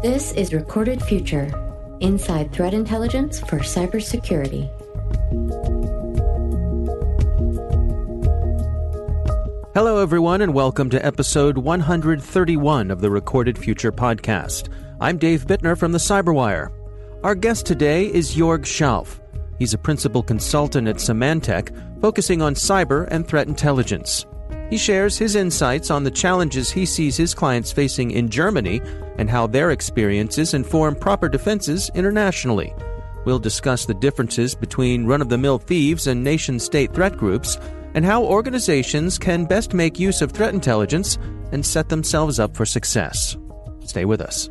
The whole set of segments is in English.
This is Recorded Future Inside Threat Intelligence for Cybersecurity. Hello, everyone, and welcome to episode 131 of the Recorded Future podcast. I'm Dave Bittner from the Cyberwire. Our guest today is Jorg Schauff. He's a principal consultant at Symantec, focusing on cyber and threat intelligence. He shares his insights on the challenges he sees his clients facing in Germany and how their experiences inform proper defenses internationally. We'll discuss the differences between run of the mill thieves and nation state threat groups and how organizations can best make use of threat intelligence and set themselves up for success. Stay with us.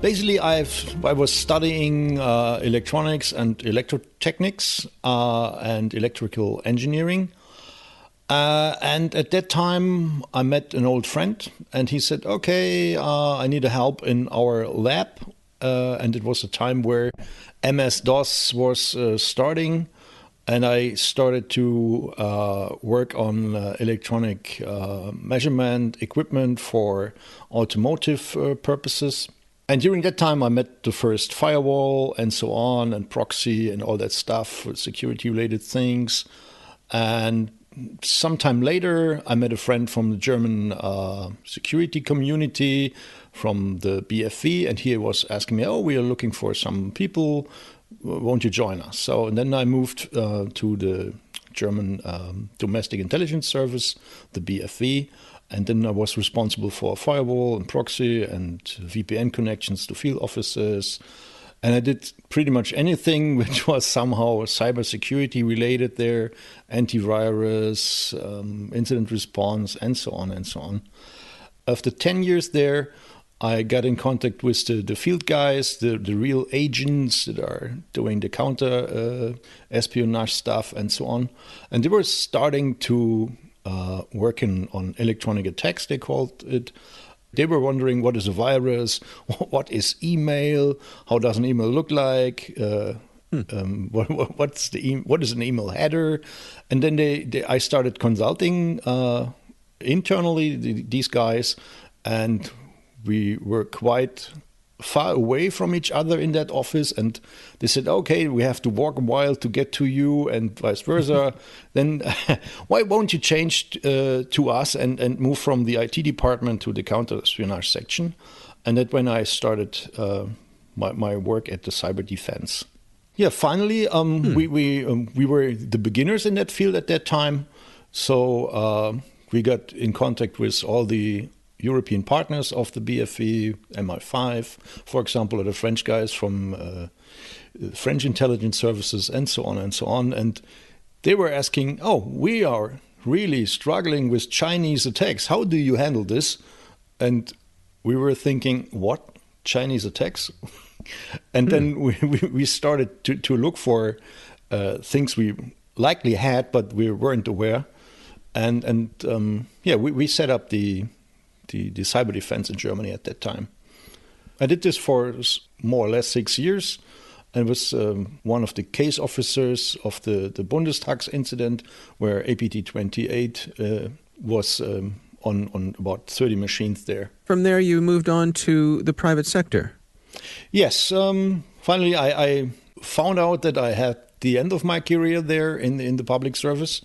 Basically, I've I was studying uh, electronics and electrotechnics uh, and electrical engineering. Uh, and at that time, I met an old friend, and he said, "Okay, uh, I need a help in our lab." Uh, and it was a time where MS DOS was uh, starting, and I started to work on electronic measurement equipment for automotive purposes. And during that time, I met the first firewall and so on, and proxy and all that stuff, security related things. And sometime later, I met a friend from the German uh, security community from the BFV, and he was asking me, Oh, we are looking for some people. Won't you join us? So and then I moved uh, to the German um, Domestic Intelligence Service, the BFV and then I was responsible for firewall and proxy and VPN connections to field offices. And I did pretty much anything which was somehow cybersecurity related there antivirus, um, incident response, and so on and so on. After 10 years there, I got in contact with the, the field guys, the, the real agents that are doing the counter uh, espionage stuff and so on. And they were starting to uh, working on electronic attacks, they called it. They were wondering what is a virus, what is email, how does an email look like, uh, hmm. um, what, what's the e- what is an email header, and then they, they I started consulting uh, internally the, these guys, and we were quite far away from each other in that office and they said okay we have to walk a while to get to you and vice versa. Then why won't you change uh, to us and, and move from the IT department to the counter espionage section? And that when I started uh, my, my work at the cyber defense. Yeah finally um, hmm. we, we, um, we were the beginners in that field at that time. So uh, we got in contact with all the European partners of the BFV, MI5, for example, the French guys from uh, French intelligence services, and so on and so on. And they were asking, "Oh, we are really struggling with Chinese attacks. How do you handle this?" And we were thinking, "What Chinese attacks?" and then hmm. we, we started to, to look for uh, things we likely had, but we weren't aware. And and um, yeah, we, we set up the the, the cyber defense in Germany at that time. I did this for more or less six years and was um, one of the case officers of the, the Bundestags incident where APT 28 uh, was um, on, on about 30 machines there. From there, you moved on to the private sector. Yes. Um, finally, I, I, found out that I had the end of my career there in, in the public service.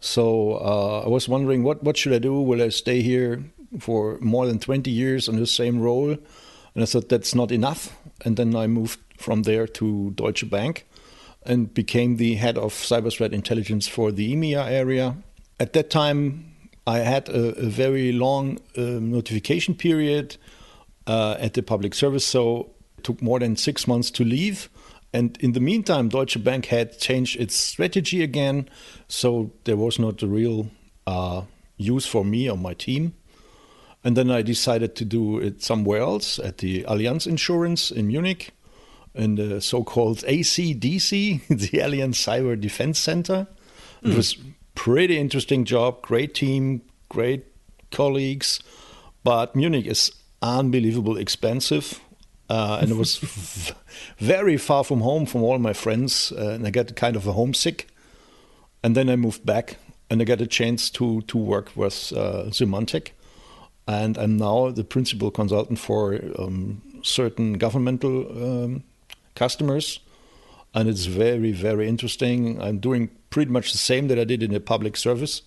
So uh, I was wondering what, what should I do? Will I stay here for more than 20 years in the same role. And I thought that's not enough. And then I moved from there to Deutsche Bank and became the head of cyber threat intelligence for the EMEA area. At that time, I had a, a very long uh, notification period uh, at the public service, so it took more than six months to leave. And in the meantime, Deutsche Bank had changed its strategy again, so there was not a real uh, use for me or my team. And then I decided to do it somewhere else at the Allianz Insurance in Munich, in the so-called ACDC, the Allianz Cyber Defense Center. Mm. It hmm. was pretty interesting job, great team, great colleagues, but Munich is unbelievable expensive. Uh, and it was very far from home from all my friends, uh, and I got kind of a homesick. and then I moved back and I got a chance to to work with uh, Symantec, and I'm now the principal consultant for um, certain governmental um, customers, and it's very very interesting. I'm doing pretty much the same that I did in the public service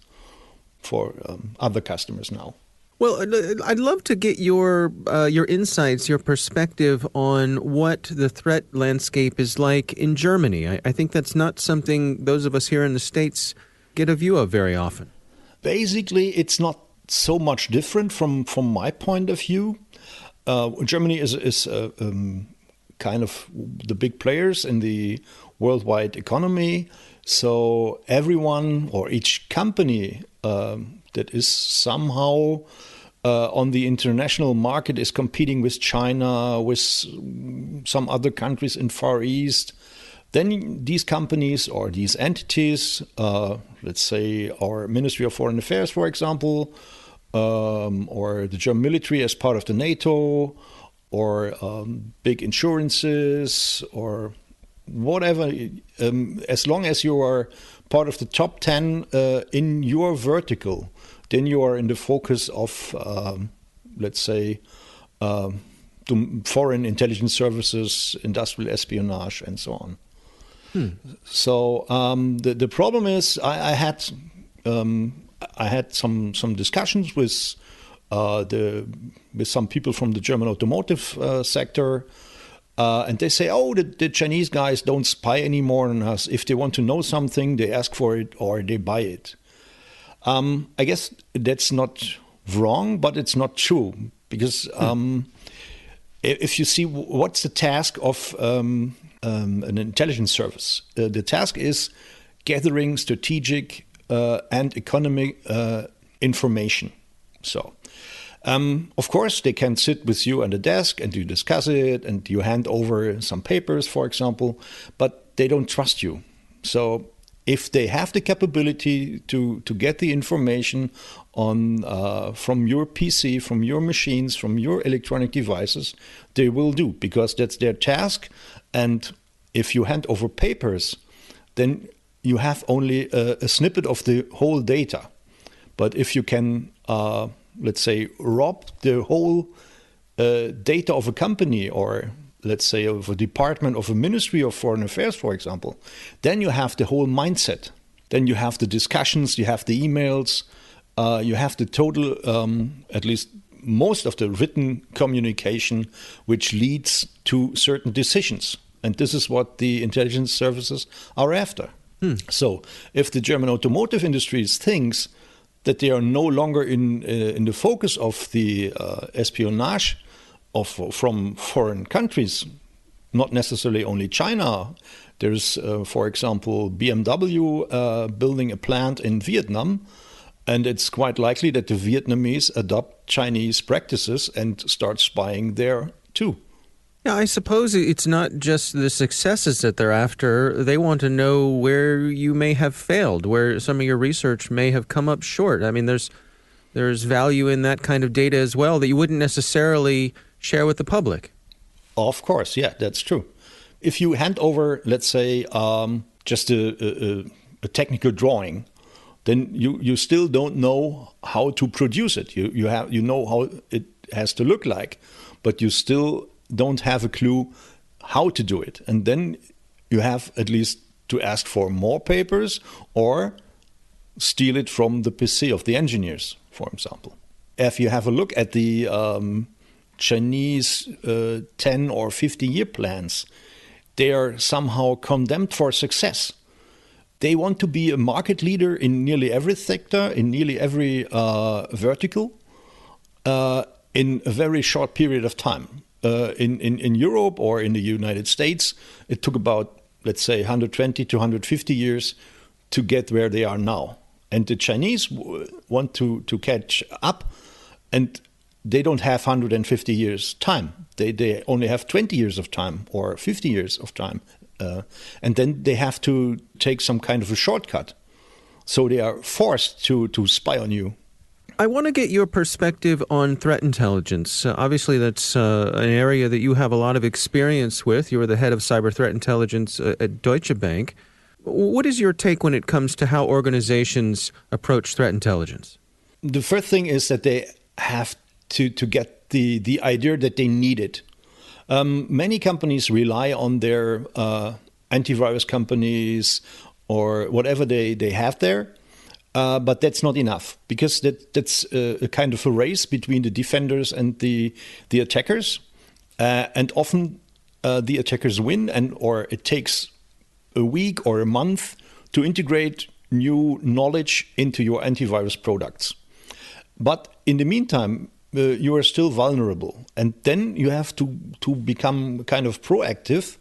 for um, other customers now. Well, I'd love to get your uh, your insights, your perspective on what the threat landscape is like in Germany. I, I think that's not something those of us here in the states get a view of very often? Basically, it's not so much different from, from my point of view. Uh, Germany is, is uh, um, kind of the big players in the worldwide economy. So everyone or each company um, that is somehow uh, on the international market is competing with China, with some other countries in Far East. Then these companies or these entities, uh, let's say our Ministry of Foreign Affairs, for example, um, or the German military as part of the NATO, or um, big insurances, or whatever, um, as long as you are part of the top 10 uh, in your vertical, then you are in the focus of, um, let's say, um, foreign intelligence services, industrial espionage, and so on. Hmm. So um, the the problem is I, I had um, I had some some discussions with uh, the with some people from the German automotive uh, sector. Uh, and they say, oh, the, the, Chinese guys don't spy anymore on us. If they want to know something, they ask for it or they buy it. Um, I guess that's not wrong, but it's not true because hmm. um, if you see what's the task of um, um, an intelligence service. Uh, the task is gathering strategic uh, and economic uh, information. So, um, of course, they can sit with you on the desk and you discuss it and you hand over some papers, for example, but they don't trust you. So, if they have the capability to, to get the information on uh, from your PC, from your machines, from your electronic devices, they will do because that's their task. And if you hand over papers, then you have only a, a snippet of the whole data. But if you can, uh, let's say, rob the whole uh, data of a company or let's say of a department of a ministry of foreign affairs for example then you have the whole mindset then you have the discussions you have the emails uh, you have the total um, at least most of the written communication which leads to certain decisions and this is what the intelligence services are after. Hmm. So, if the German automotive industry thinks that they are no longer in uh, in the focus of the uh, espionage of from foreign countries, not necessarily only China. There's, uh, for example, BMW uh, building a plant in Vietnam, and it's quite likely that the Vietnamese adopt Chinese practices and start spying there too. Yeah, I suppose it's not just the successes that they're after. They want to know where you may have failed, where some of your research may have come up short. I mean, there's there's value in that kind of data as well that you wouldn't necessarily share with the public. Of course, yeah, that's true. If you hand over, let's say, um, just a, a, a technical drawing, then you, you still don't know how to produce it. You you have you know how it has to look like, but you still don't have a clue how to do it. And then you have at least to ask for more papers or steal it from the PC of the engineers, for example. If you have a look at the um, Chinese uh, 10 or 50 year plans, they are somehow condemned for success. They want to be a market leader in nearly every sector, in nearly every uh, vertical, uh, in a very short period of time uh, in, in, in Europe or in the United States, it took about, let's say, 120 to 150 years to get where they are now. And the Chinese want to, to catch up, and they don't have 150 years time. They, they only have 20 years of time or 50 years of time. Uh, and then they have to take some kind of a shortcut. So they are forced to, to spy on you I want to get your perspective on threat intelligence. Uh, obviously, that's uh, an area that you have a lot of experience with. You were the head of cyber threat intelligence uh, at Deutsche Bank. What is your take when it comes to how organizations approach threat intelligence? The first thing is that they have to, to get the, the idea that they need it. Um, many companies rely on their uh, antivirus companies or whatever they, they have there. Uh, but that's not enough because that, that's a, a, kind of a race between the defenders and the the attackers, uh, and often uh, the attackers win, and or it takes a week or a month to integrate new knowledge into your antivirus products. But in the meantime, uh, you are still vulnerable, and then you have to to become kind of proactive,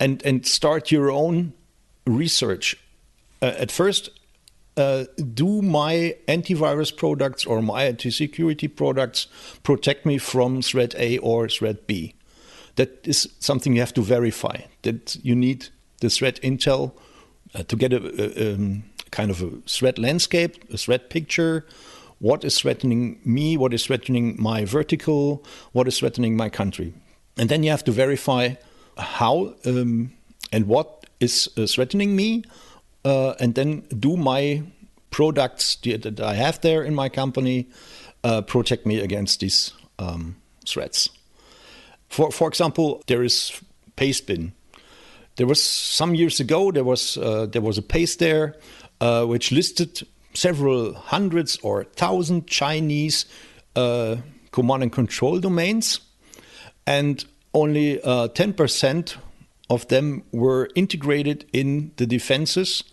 and and start your own research. Uh, at first, uh, do my antivirus products or my IT security products protect me from threat A or threat B? That is something you have to verify. That you need the threat intel uh, to get a, a um, kind of a threat landscape, a threat picture. What is threatening me? What is threatening my vertical? What is threatening my country? And then you have to verify how um, and what is uh, threatening me uh, and then do my products that I have there in my company uh, protect me against these um, threats. For for example, there is Pastebin. There was some years ago there was uh, there was a paste there uh, which listed several hundreds or thousand Chinese uh, command and control domains, and only uh, ten percent of them were integrated in the defenses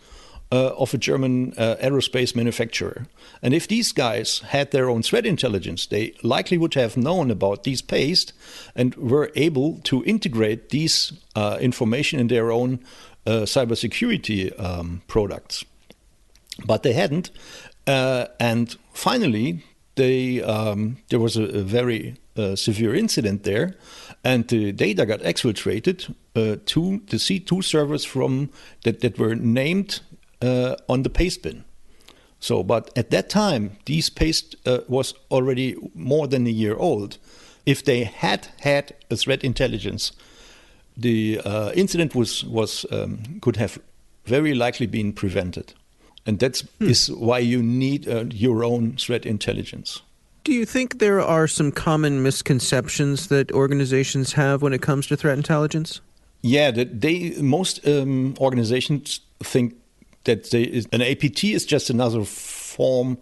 uh, of a German uh, aerospace manufacturer. And if these guys had their own threat intelligence, they likely would have known about these paste and were able to integrate these uh, information in their own uh, cybersecurity um, products. But they hadn't. Uh, and finally, they, um, there was a, a very uh, severe incident there, and the data got exfiltrated uh, to the C2 servers from that, that were named uh, on the Pastebin. So, but at that time, these paste uh, was already more than a year old. If they had had a threat intelligence, the uh, incident was was um, could have very likely been prevented, and that's hmm. is why you need uh, your own threat intelligence. Do you think there are some common misconceptions that organizations have when it comes to threat intelligence? Yeah, that they most um, organizations think that is, an APT is just another form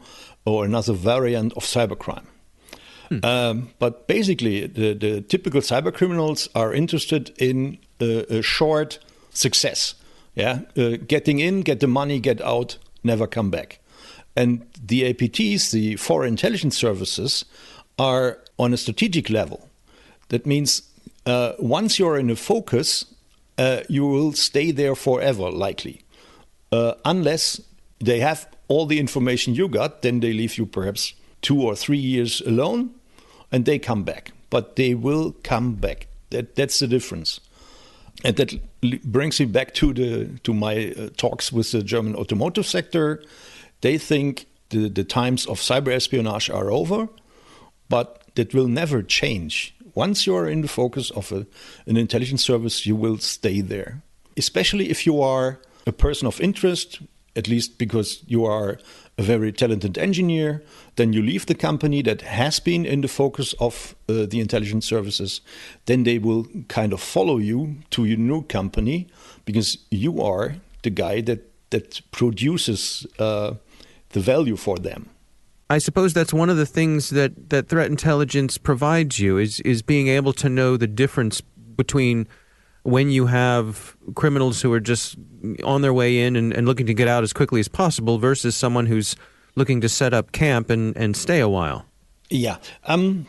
or another variant of cybercrime. Hmm. Um, but basically, the, the typical cyber criminals are interested in a, a short success. Yeah, uh, getting in, get the money, get out, never come back. And the APTs, the foreign intelligence services, are on a strategic level. That means uh, once you're in a focus, uh, you will stay there forever, likely uh, unless they have all the information you got, then they leave you perhaps two or three years alone and they come back. But they will come back. That, that's the difference. And that brings me back to the to my uh, talks with the German automotive sector. They think the, the times of cyber espionage are over, but that will never change. Once you are in the focus of a, an intelligence service, you will stay there. Especially if you are a person of interest, at least because you are a very talented engineer, then you leave the company that has been in the focus of uh, the intelligence services, then they will kind of follow you to your new company because you are the guy that that produces uh, the value for them. I suppose that's one of the things that, that threat intelligence provides you is is being able to know the difference between when you have criminals who are just on their way in and, and looking to get out as quickly as possible versus someone who's looking to set up camp and, and stay a while? Yeah. Um,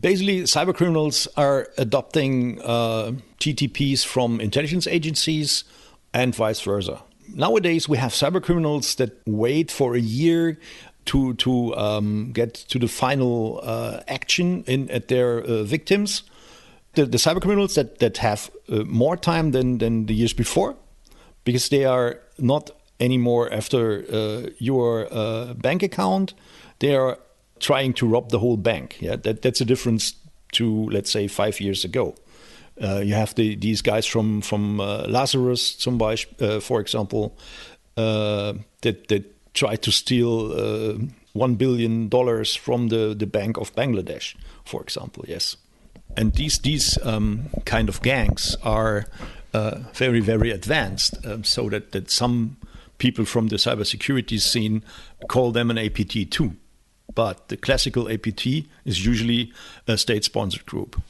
basically, cyber criminals are adopting uh, TTPs from intelligence agencies and vice versa. Nowadays, we have cyber criminals that wait for a year to to um, get to the final uh, action in at their uh, victims the, the cyber criminals that, that have uh, more time than, than the years before because they are not anymore after uh, your uh, bank account. They are trying to rob the whole bank. Yeah, that, that's a difference to, let's say, five years ago. Uh, you have the, these guys from from uh, Lazarus, uh, for example, that that try to steal one billion dollars from the, the Bank of Bangladesh, for example. Yes, and these these um, kind of gangs are uh, very very advanced, um, so that that some people from the cybersecurity scene call them an APT too. But the classical APT is usually a state sponsored group.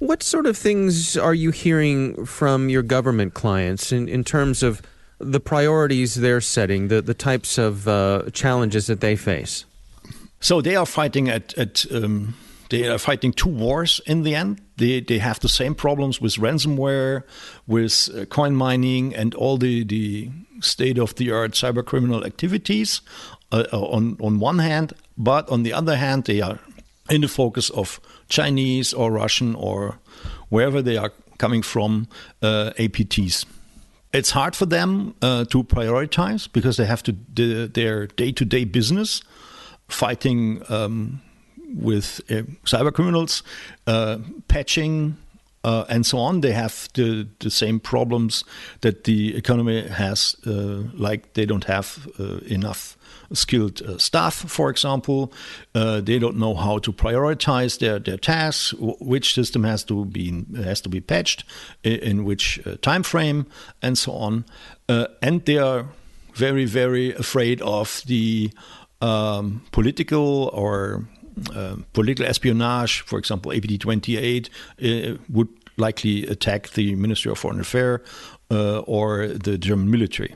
What sort of things are you hearing from your government clients in, in terms of the priorities they're setting, the, the types of uh, challenges that they face? So they are fighting at, at um, they are fighting two wars in the end. They they have the same problems with ransomware, with uh, coin mining, and all the the state of the art cyber criminal activities. Uh, on on one hand, but on the other hand, they are in the focus of Chinese or Russian or wherever they are coming from uh, APTs. It's hard for them uh, to prioritize because they have to do their day-to-day business, fighting um, with uh, cyber criminals, uh, patching. Uh, and so on, they have the, the same problems that the economy has, uh, like they don't have enough skilled uh, staff, for example. Uh, they don't know how to prioritize their, their tasks, which system has to be has to be patched, in, in which uh, time frame, and so on. Uh, and they are very very afraid of the um, political or uh, political espionage. For example, APT 28 uh, would likely attack the Ministry of Foreign Affairs or the German military.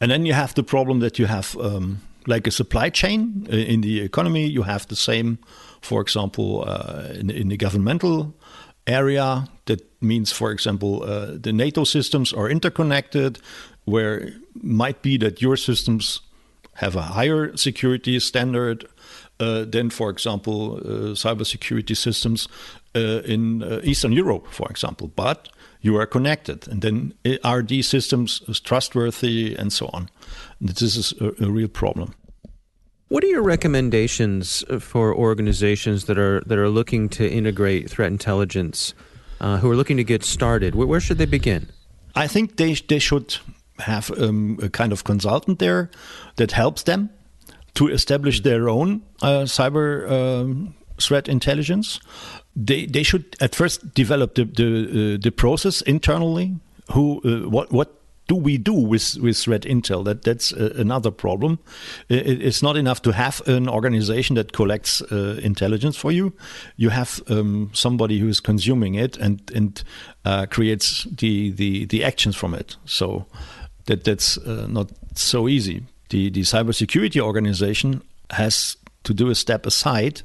And then you have the problem that you have um, like a supply chain uh, in the economy. You have the same, for example, uh, in, in, the governmental area. That means, for example, uh, the NATO systems are interconnected, where might be that your systems have a higher security standard uh, than, for example, uh, cybersecurity systems uh, in Eastern Europe, for example. But you are connected, and then are these systems trustworthy, and so on. This is a, a real problem. What are your recommendations for organizations that are that are looking to integrate threat intelligence, uh, who are looking to get started? Where, where, should they begin? I think they they should have um, a kind of consultant there that helps them to establish their own uh, cyber um, threat intelligence. They they should at first develop the the, uh, the process internally. Who uh, what what do we do with with threat intel? That that's uh, another problem. It, it's not enough to have an organization that collects uh, intelligence for you. You have um, somebody who is consuming it and and uh, creates the, the the actions from it. So that that's uh, not so easy. The the cybersecurity organization has to do a step aside,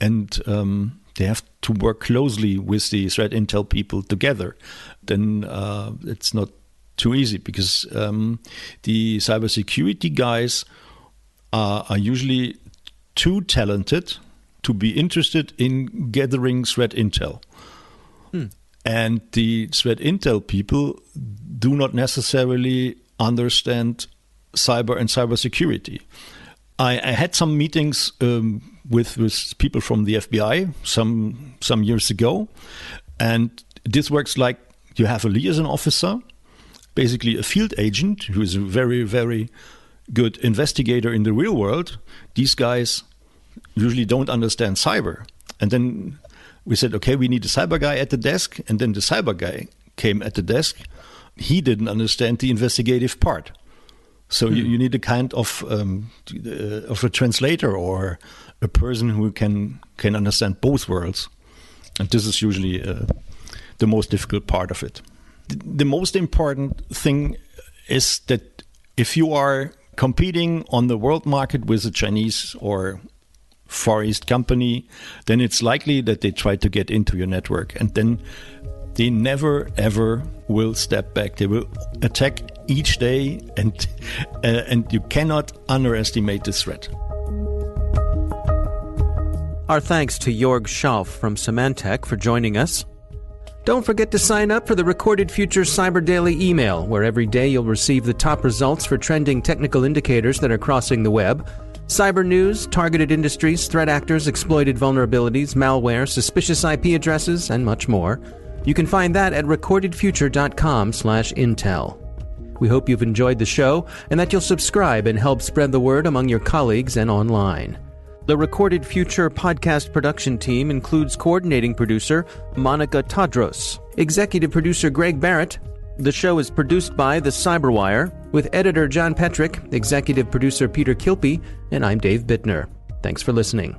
and um, they have to work closely with the threat intel people together. Then uh, it's not too easy because um, the cybersecurity guys are, are usually too talented to be interested in gathering threat intel. Hmm. And the threat intel people do not necessarily understand cyber and cybersecurity. I, I had some meetings um, with with people from the FBI some some years ago, and this works like you have a liaison officer basically a field agent who is a very, very good investigator in the real world. These guys usually don't understand cyber. And then we said, okay, we need a cyber guy at the desk. And then the cyber guy came at the desk. He didn't understand the investigative part. So mm. you, hmm. you, need a kind of um, uh, of a translator or a person who can can understand both worlds, and this is usually uh, the most difficult part of it the most important thing is that if you are competing on the world market with a Chinese or Far East company, then it's likely that they try to get into your network. And then they never ever will step back. They will attack each day, and uh, and you cannot underestimate the threat. Our thanks to Jorg Schauff from Symantec for joining us. Don't forget to sign up for the Recorded Future Cyber Daily email, where every day you'll receive the top results for trending technical indicators that are crossing the web, cyber news, targeted industries, threat actors, exploited vulnerabilities, malware, suspicious IP addresses, and much more. You can find that at recordedfuture.com/intel. We hope you've enjoyed the show and that you'll subscribe and help spread the word among your colleagues and online. The Recorded Future podcast production team includes coordinating producer Monica Tadros, executive producer Greg Barrett. The show is produced by The Cyberwire with editor John Petrik, executive producer Peter Kilpe, and I'm Dave Bittner. Thanks for listening.